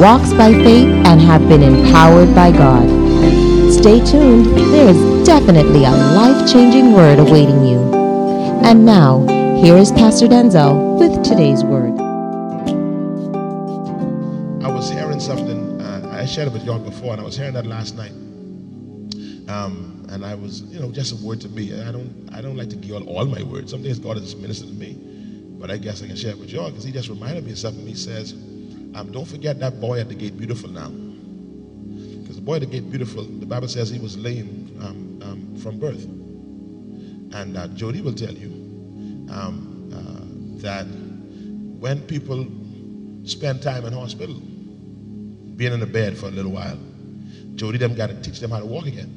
walks by faith, and have been empowered by God. Stay tuned, there is definitely a life changing word awaiting you. And now, here is Pastor Denczil with today's word. I was hearing something. Uh, I shared it with y'all before, and I was hearing that last night. Um, and I was, you know, just a word to me. I don't, I don't like to give y'all all my words. Some days God has ministered to me, but I guess I can share it with y'all because He just reminded me of something. He says, um, "Don't forget that boy at the gate, beautiful now, because the boy at the gate, beautiful. The Bible says he was lame um, um, from birth, and uh, Jody will tell you um, uh, that when people spend time in hospital, being in the bed for a little while, Jody them got to teach them how to walk again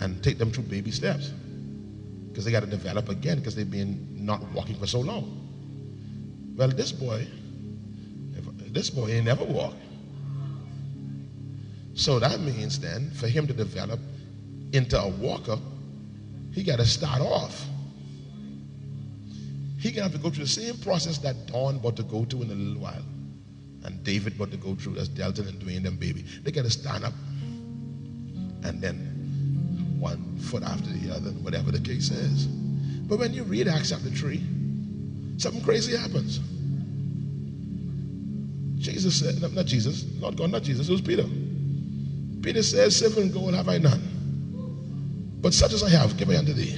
and take them through baby steps because they got to develop again because they've been not walking for so long. Well, this boy, this boy ain't never walked. So that means then for him to develop into a walker, he got to start off. He gonna have to go through the same process that Dawn about to go through in a little while. And David about to go through as Delton and Dwayne them baby. They gotta stand up and then one foot after the other, whatever the case is. But when you read Acts chapter 3, something crazy happens. Jesus said, not Jesus, not God, not Jesus, it was Peter. Peter says, Silver and gold have I none. But such as I have, give I unto thee.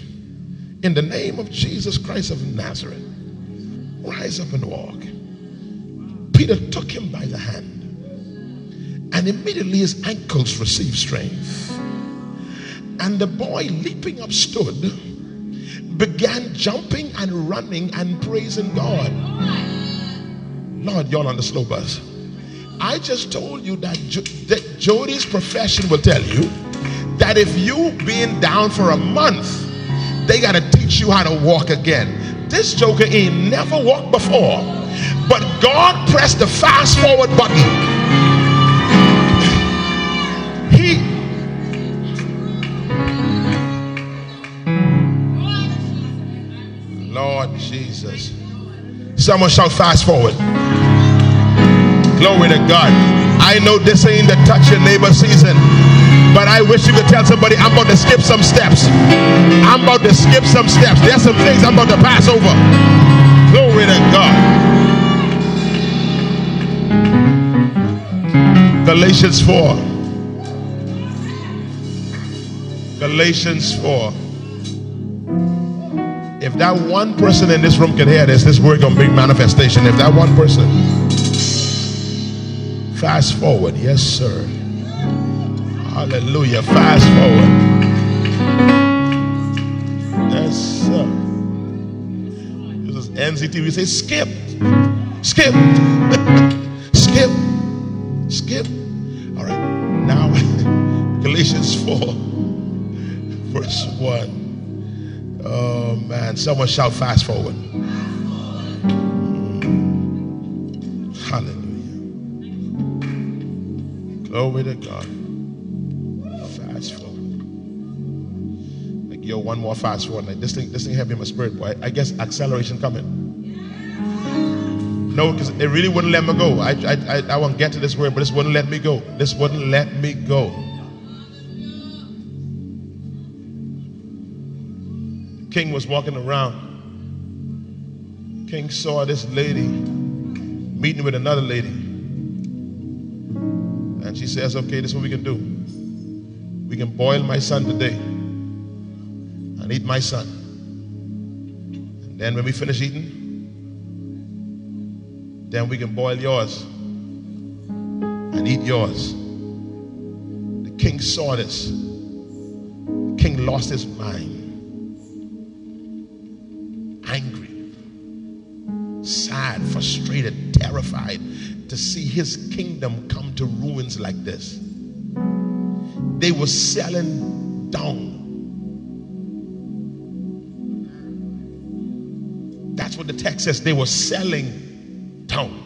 In the name of Jesus Christ of Nazareth, rise up and walk. Peter took him by the hand, and immediately his ankles received strength. And the boy, leaping up, stood, began jumping and running and praising God. Lord, y'all on the slow bus. I just told you that, that Jody's profession will tell you that if you been down for a month, they got to teach you how to walk again. This joker ain't never walked before, but God pressed the fast forward button. He Lord Jesus. Someone shout fast forward. Glory to God. I know this ain't the touch your neighbor season, but I wish you could tell somebody I'm about to skip some steps. I'm about to skip some steps. There's some things I'm about to pass over. Glory to God. Galatians 4. Galatians 4. If that one person in this room can hear this, this word gonna bring manifestation. If that one person, fast forward, yes, sir. Hallelujah. Fast forward. Yes, sir. This is NCTV. Say skip, skip, skip, skip. All right. Now, Galatians 4, verse 1. Uh, Oh man, someone shout fast forward. Hallelujah. Glory to God. Fast forward. Like yo, one more fast forward. Like this thing, this thing heavy in my spirit, boy. I guess acceleration coming. No, because it really wouldn't let me go. I, I, I, I won't get to this word, but this wouldn't let me go. This wouldn't let me go. King was walking around. King saw this lady meeting with another lady. And she says, Okay, this is what we can do. We can boil my son today and eat my son. And then when we finish eating, then we can boil yours and eat yours. The king saw this. The king lost his mind. Frustrated, terrified to see his kingdom come to ruins like this. They were selling down. That's what the text says. They were selling down.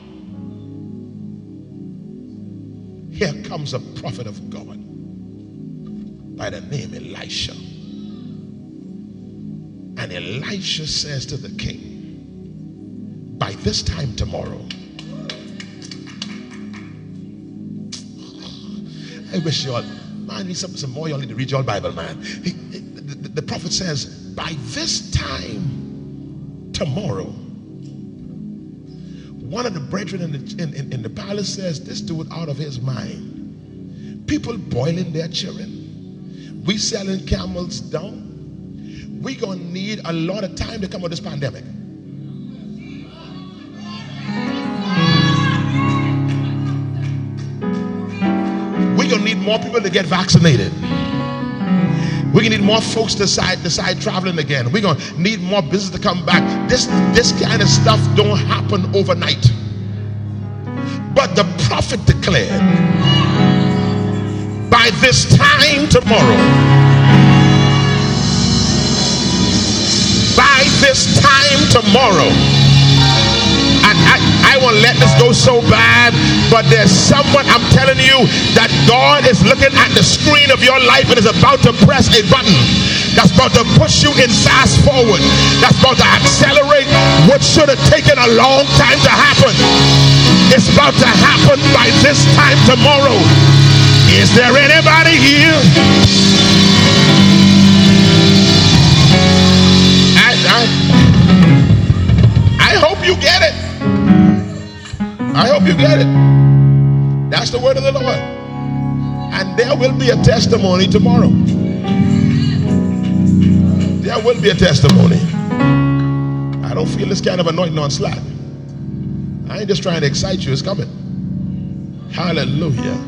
Here comes a prophet of God by the name Elisha. And Elisha says to the king, By this time tomorrow, I wish y'all, man, need some, some more. Y'all need to read your Bible, man. He, the, the, prophet says, By this time tomorrow, one of the brethren in the, in, in, in the palace says, This dude out of his mind. People boiling their children. We selling camels down. We gonna need a lot of time to come out of this pandemic. More people to get vaccinated. We're gonna need more folks to decide, decide traveling again. We're gonna need more business to come back. This this kind of stuff don't happen overnight. But the prophet declared, by this time tomorrow, by this time tomorrow, I, won't let this go so bad, but there's someone I'm telling you that God is looking at the screen of your life and is about to press a button that's about to push you in fast forward, that's about to accelerate what should have taken a long time to happen. It's about to happen by this time tomorrow. Is there anybody here? I, I, I hope you get it. I hope you get it. That's the word of the Lord. And there will be a testimony tomorrow. There will be a testimony. I don't feel this kind of anointing on slack. I ain't just trying to excite you, it's coming. Hallelujah.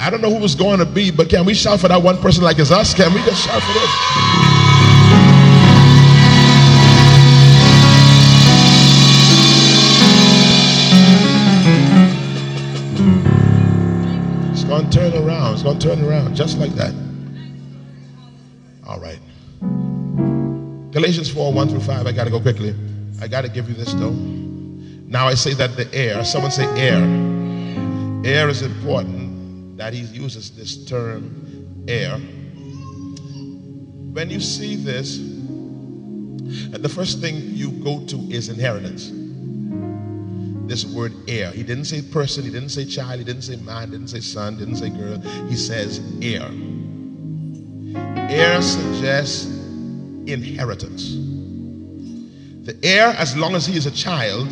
I don't know who it's going to be, but can we shout for that one person like it's us? Can we just shout for this? Going to turn around. It's going to turn around just like that. All right. Galatians 4 1 through 5. I got to go quickly. I got to give you this though. Now I say that the air, someone say air. Air is important that he uses this term air. When you see this, the first thing you go to is inheritance. This word heir. He didn't say person, he didn't say child, he didn't say man, didn't say son, didn't say girl. He says heir. Heir suggests inheritance. The heir, as long as he is a child,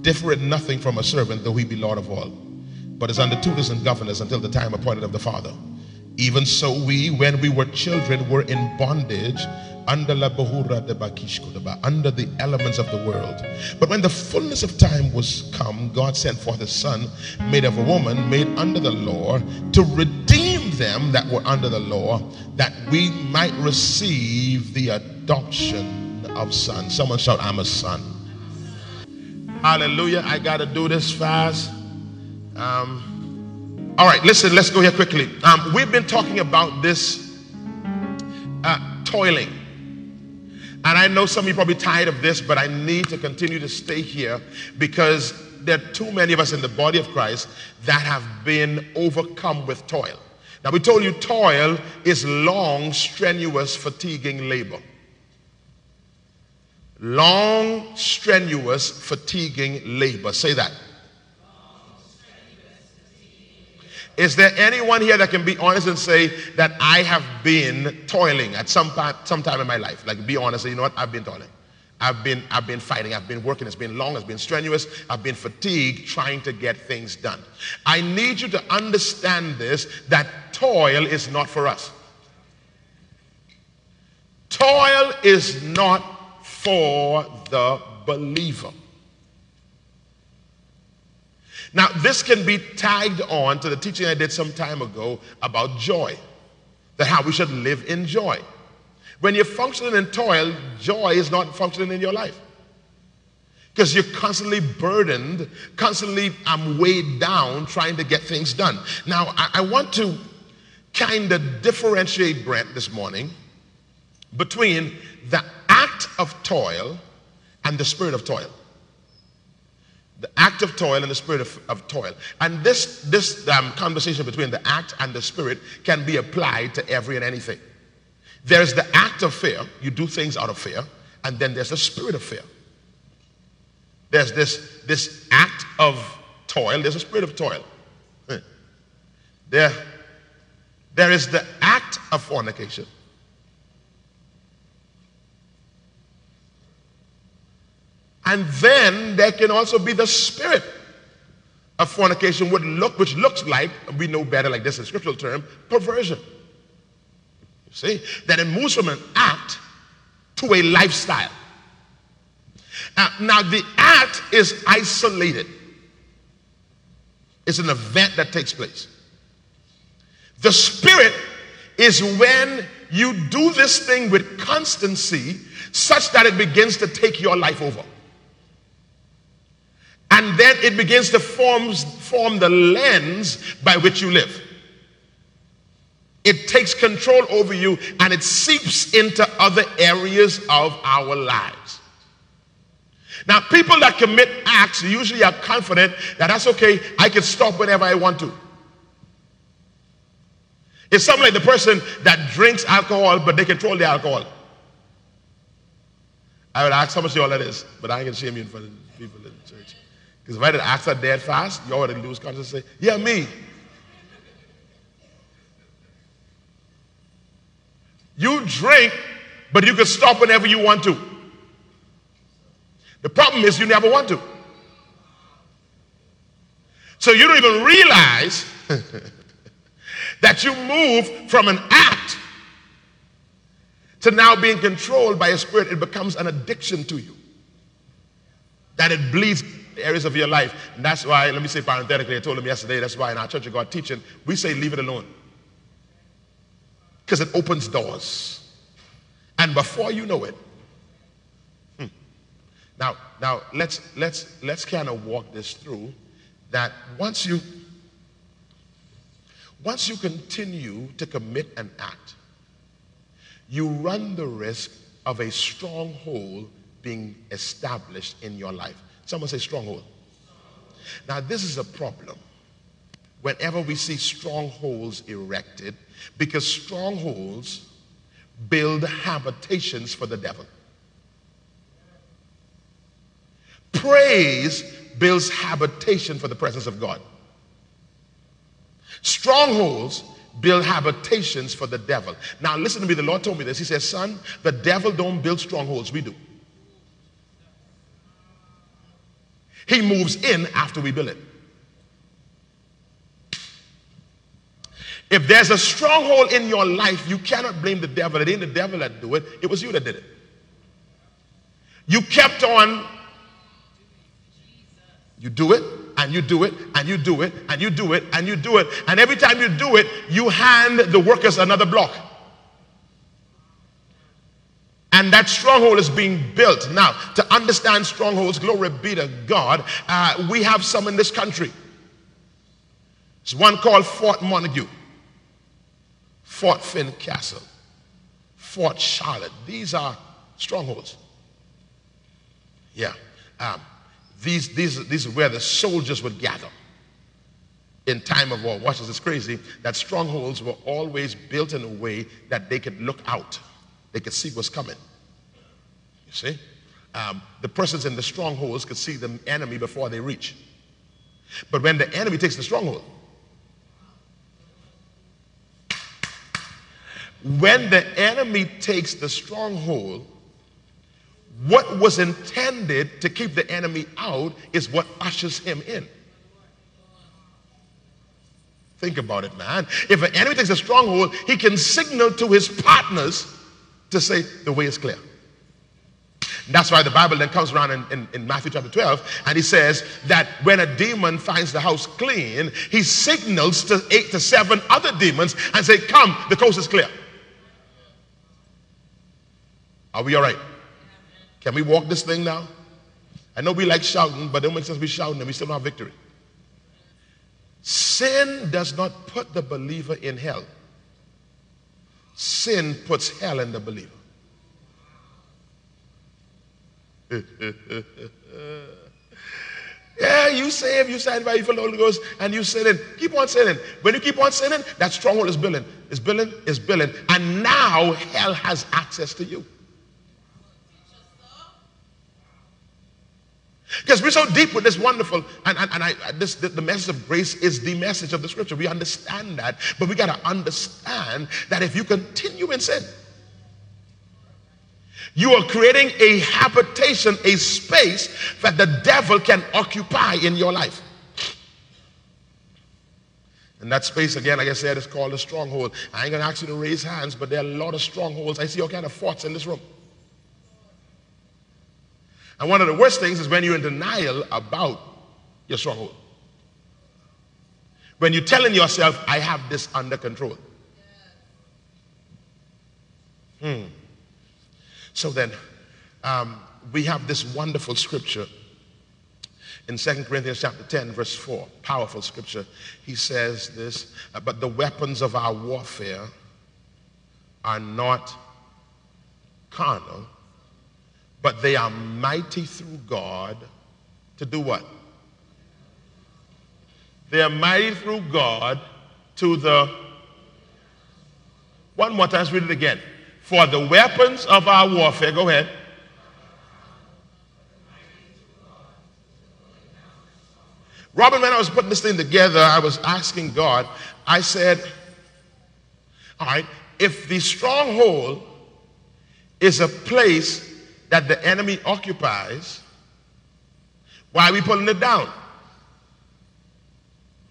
differeth nothing from a servant, though he be Lord of all, but is under tutors and governors until the time appointed of the Father. Even so, we, when we were children, were in bondage under la bahura de under the elements of the world. But when the fullness of time was come, God sent forth His Son, made of a woman, made under the law, to redeem them that were under the law, that we might receive the adoption of sons. Someone shout, "I'm a son." Hallelujah! I got to do this fast. Um, all right, listen. Let's go here quickly. Um, we've been talking about this uh, toiling. And I know some of you probably tired of this, but I need to continue to stay here because there are too many of us in the body of Christ that have been overcome with toil. Now, we told you toil is long, strenuous, fatiguing labor. Long, strenuous, fatiguing labor. Say that. Is there anyone here that can be honest and say that I have been toiling at some time, some time in my life? Like be honest, say, you know what? I've been toiling. I've been, I've been fighting. I've been working. It's been long. It's been strenuous. I've been fatigued trying to get things done. I need you to understand this that toil is not for us. Toil is not for the believer. Now, this can be tagged on to the teaching I did some time ago about joy, that how we should live in joy. When you're functioning in toil, joy is not functioning in your life. Because you're constantly burdened, constantly um, weighed down trying to get things done. Now, I, I want to kind of differentiate Brent this morning between the act of toil and the spirit of toil. The act of toil and the spirit of, of toil. And this, this um, conversation between the act and the spirit can be applied to every and anything. There's the act of fear, you do things out of fear, and then there's the spirit of fear. There's this, this act of toil, there's a spirit of toil. There, there is the act of fornication. And then there can also be the spirit of fornication, which, look, which looks like, we know better like this in scriptural term, perversion. You see? That it moves from an act to a lifestyle. Now, the act is isolated, it's an event that takes place. The spirit is when you do this thing with constancy such that it begins to take your life over. And then it begins to form, the lens by which you live. It takes control over you and it seeps into other areas of our lives. Now, people that commit acts usually are confident that that's okay, I can stop whenever I want to. It's something like the person that drinks alcohol, but they control the alcohol. I would ask how much y'all that is, but I ain't gonna shame you in front of people. Because if I did ask that dead fast, y'all would lose and say, Yeah, me. You drink, but you can stop whenever you want to. The problem is you never want to. So you don't even realize that you move from an act to now being controlled by a spirit. It becomes an addiction to you. That it bleeds areas of your life. And that's why, let me say parenthetically, I told him yesterday, that's why in our Church of God teaching, we say leave it alone. Because it opens doors. And before you know it, hmm. now, now let's let's let's kind of walk this through. That once you once you continue to commit an act, you run the risk of a stronghold being established in your life. Someone say stronghold. Now, this is a problem whenever we see strongholds erected because strongholds build habitations for the devil. Praise builds habitation for the presence of God. Strongholds build habitations for the devil. Now listen to me, the Lord told me this. He says, son, the devil don't build strongholds, we do. He moves in after we build it. If there's a stronghold in your life, you cannot blame the devil. It ain't the devil that do it. It was you that did it. You kept on you do it, and you do it, and you do it, and you do it, and you do it. And every time you do it, you hand the workers another block. And that stronghold is being built. Now, to understand strongholds, glory be to God, uh, we have some in this country. There's one called Fort Montague, Fort Fincastle, Fort Charlotte. These are strongholds. Yeah. Um, these, these, these are where the soldiers would gather in time of war. Watch this, it's crazy that strongholds were always built in a way that they could look out, they could see what's coming. You see? Um, the persons in the strongholds could see the enemy before they reach. But when the enemy takes the stronghold, when the enemy takes the stronghold, what was intended to keep the enemy out is what ushers him in. Think about it, man. If an enemy takes a stronghold, he can signal to his partners to say, the way is clear. That's why the Bible then comes around in, in, in, Matthew chapter 12 and he says that when a demon finds the house clean, he signals to eight to seven other demons and say, Come, the coast is clear. Are we all right? Can we walk this thing now? I know we like shouting, but it don't make sense be shouting and we still don't have victory. Sin does not put the believer in hell. Sin puts hell in the believer. yeah, you save, you sanctify, you fill the Holy Ghost, and you sinning. Keep on sinning. When you keep on sinning, that stronghold is building, is building, is building, and now hell has access to you. Because we're so deep with this wonderful, and, and, and I, this, the, the, message of grace is the message of the scripture. We understand that, but we got to understand that if you continue in sin, you are creating a habitation, a space that the devil can occupy in your life. And that space, again, like I said, is called a stronghold. I ain't going to ask you to raise hands, but there are a lot of strongholds. I see all kind of forts in this room. And one of the worst things is when you're in denial about your stronghold. When you're telling yourself, I have this under control. Hmm. So then, um, we have this wonderful scripture in 2 Corinthians chapter 10, verse 4. Powerful scripture. He says this, uh, but the weapons of our warfare are not carnal, but they are mighty through God to do what? They are mighty through God to the. One more time, let's read it again. For the weapons of our warfare, go ahead. Robin, when I was putting this thing together, I was asking God, I said, all right, if the stronghold is a place that the enemy occupies, why are we pulling it down?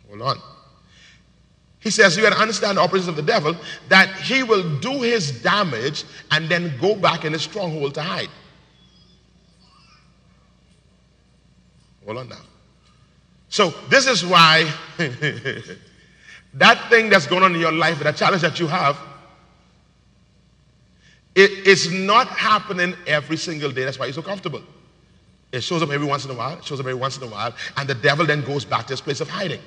Hold on. He says you understand the operations of the devil that he will do his damage and then go back in his stronghold to hide. Hold on now. So this is why that thing that's going on in your life, that challenge that you have, it is not happening every single day. That's why you're so comfortable. It shows up every once in a while, it shows up every once in a while, and the devil then goes back to his place of hiding.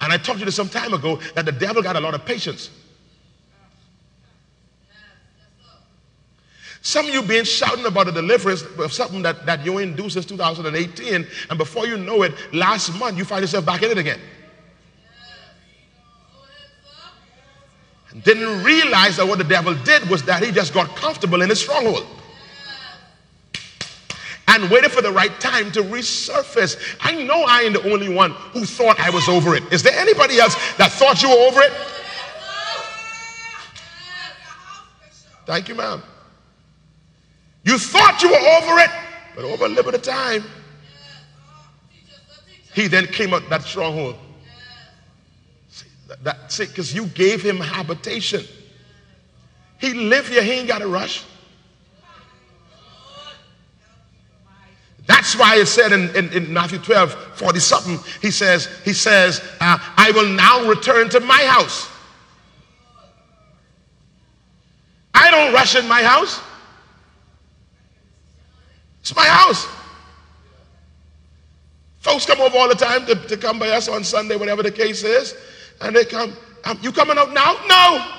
And I talked to you some time ago that the devil got a lot of patience. Some of you been shouting about the deliverance of something that, that you induced since 2018, and before you know it, last month you find yourself back in it again. And didn't realize that what the devil did was that he just got comfortable in his stronghold and waited for the right time to resurface. I know I ain't the only one who thought I was over it. Is there anybody else that thought you were over it? Thank you, ma'am. You thought you were over it, but over a little bit of time, he then came up that stronghold. That's it, because you gave him habitation. He live here, he ain't got to rush. That's why it said in, in, in, Matthew 12, 40 something, he says, he says, uh, I will now return to my house. I don't rush in my house. It's my house. Folks come over all the time to, to come by us on Sunday, whatever the case is. And they come, um, you coming out now? No.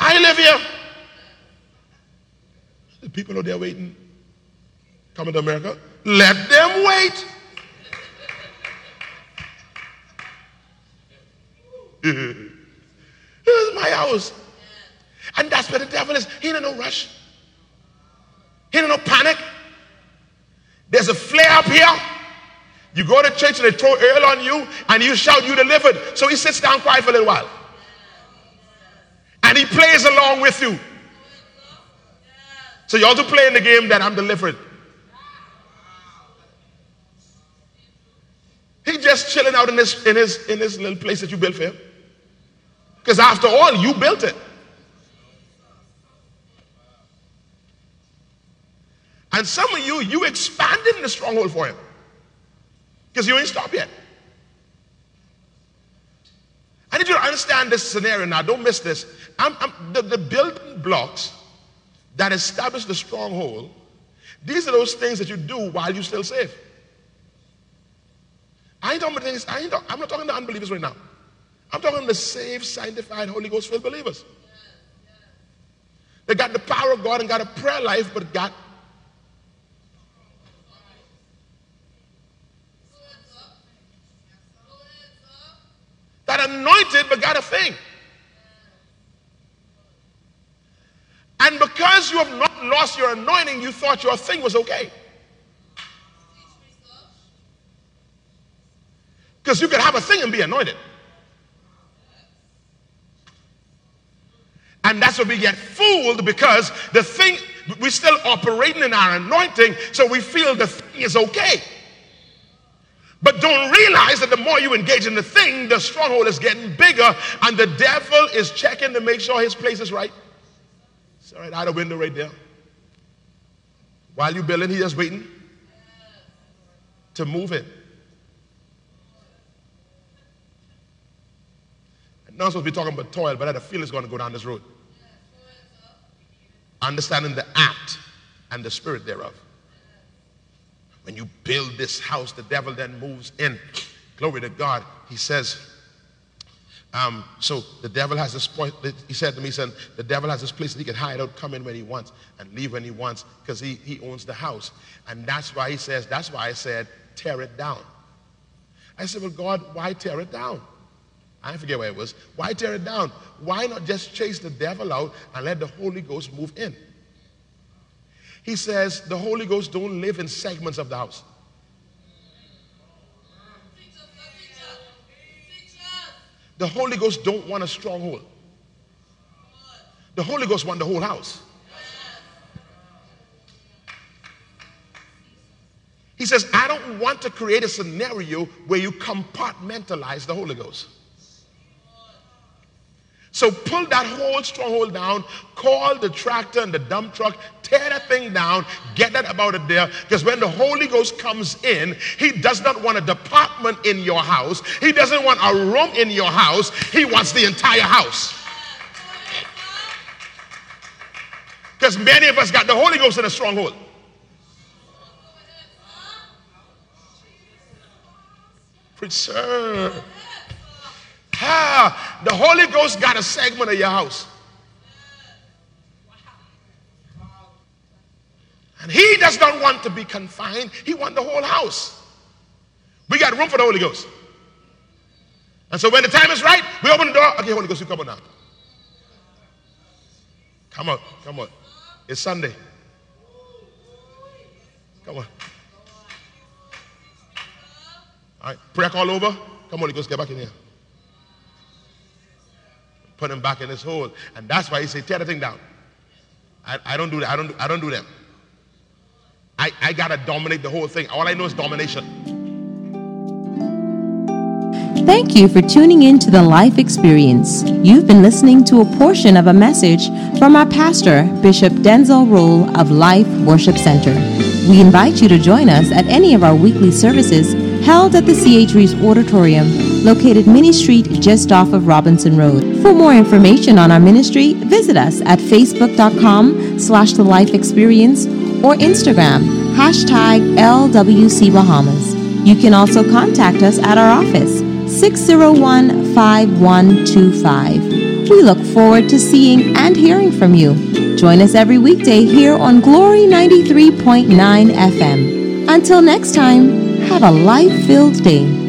I live here. The people are there waiting, coming to America. Let them wait. Here's my house. And that's where the devil is. He ain't no rush. He ain't no panic. There's a flare up here. You go to church and they throw oil on you and you shout, You delivered. So he sits down quiet for a little while. And he plays along with you. So you also playing the game that I'm delivered. He just chilling out in his in his in his little place that you built for him. Because after all, you built it. And some of you, you expanding the stronghold for him. Because you ain't stopped yet. I need you to understand this scenario now. Don't miss this. I'm, I'm, the, the building blocks that establish the stronghold, these are those things that you do while you're still safe. I ain't talking things, I ain't talk, I'm not talking to unbelievers right now. I'm talking to saved, sanctified, Holy Ghost filled believers. They got the power of God and got a prayer life, but got that anointed but got a thing. And because you have not lost your anointing, you thought your thing was okay. Because you could have a thing and be anointed. And that's where we get fooled because the thing, we're still operating in our anointing, so we feel the thing is okay. But don't realize that the more you engage in the thing, the stronghold is getting bigger, and the devil is checking to make sure his place is right. It's right, out the window right there. While you're building, he just waiting to move it. Not supposed to be talking about toil, but I feel it's going to go down this road. Understanding the act and the spirit thereof. When you build this house, the devil then moves in. Glory to God. He says, um, so the devil has this point. He said to me, he said, the devil has this place that he can hide out, come in when he wants, and leave when he wants, because he, he owns the house. And that's why he says, that's why I said, tear it down. I said, well, God, why tear it down? I forget where it was. Why tear it down? Why not just chase the devil out and let the Holy Ghost move in? He says the Holy Ghost don't live in segments of the house. The Holy Ghost don't want a stronghold. The Holy Ghost want the whole house. He says, I don't want to create a scenario where you compartmentalize the Holy Ghost. So pull that whole stronghold down, call the tractor and the dump truck, tear that thing down, get that about it there. Because when the Holy Ghost comes in, He does not want a department in your house, He doesn't want a room in your house, He wants the entire house. Because many of us got the Holy Ghost in a stronghold. Preacher. Ah, the Holy Ghost got a segment of your house. And he does not want to be confined. He wants the whole house. We got room for the Holy Ghost. And so when the time is right, we open the door. Okay, Holy Ghost, you come on now. Come on, come on. It's Sunday. Come on. All right, prayer call over. Come on, Holy Ghost, get back in here put him back in his hole. And that's why he said, tear the thing down. I, I don't do that. I don't, I don't do that. I, I got to dominate the whole thing. All I know is domination. Thank you for tuning in to the Life Experience. You've been listening to a portion of a message from our pastor, Bishop Denczil Rolle of Life Worship Center. We invite you to join us at any of our weekly services held at the CH Auditorium, located Mini Street just off of Robinson Road. For more information on our ministry, visit us at facebook.com slash the life experience or Instagram, hashtag LWC Bahamas. You can also contact us at our office, 601 5125. We look forward to seeing and hearing from you. Join us every weekday here on Glory 93.9 FM. Until next time, have a life filled day.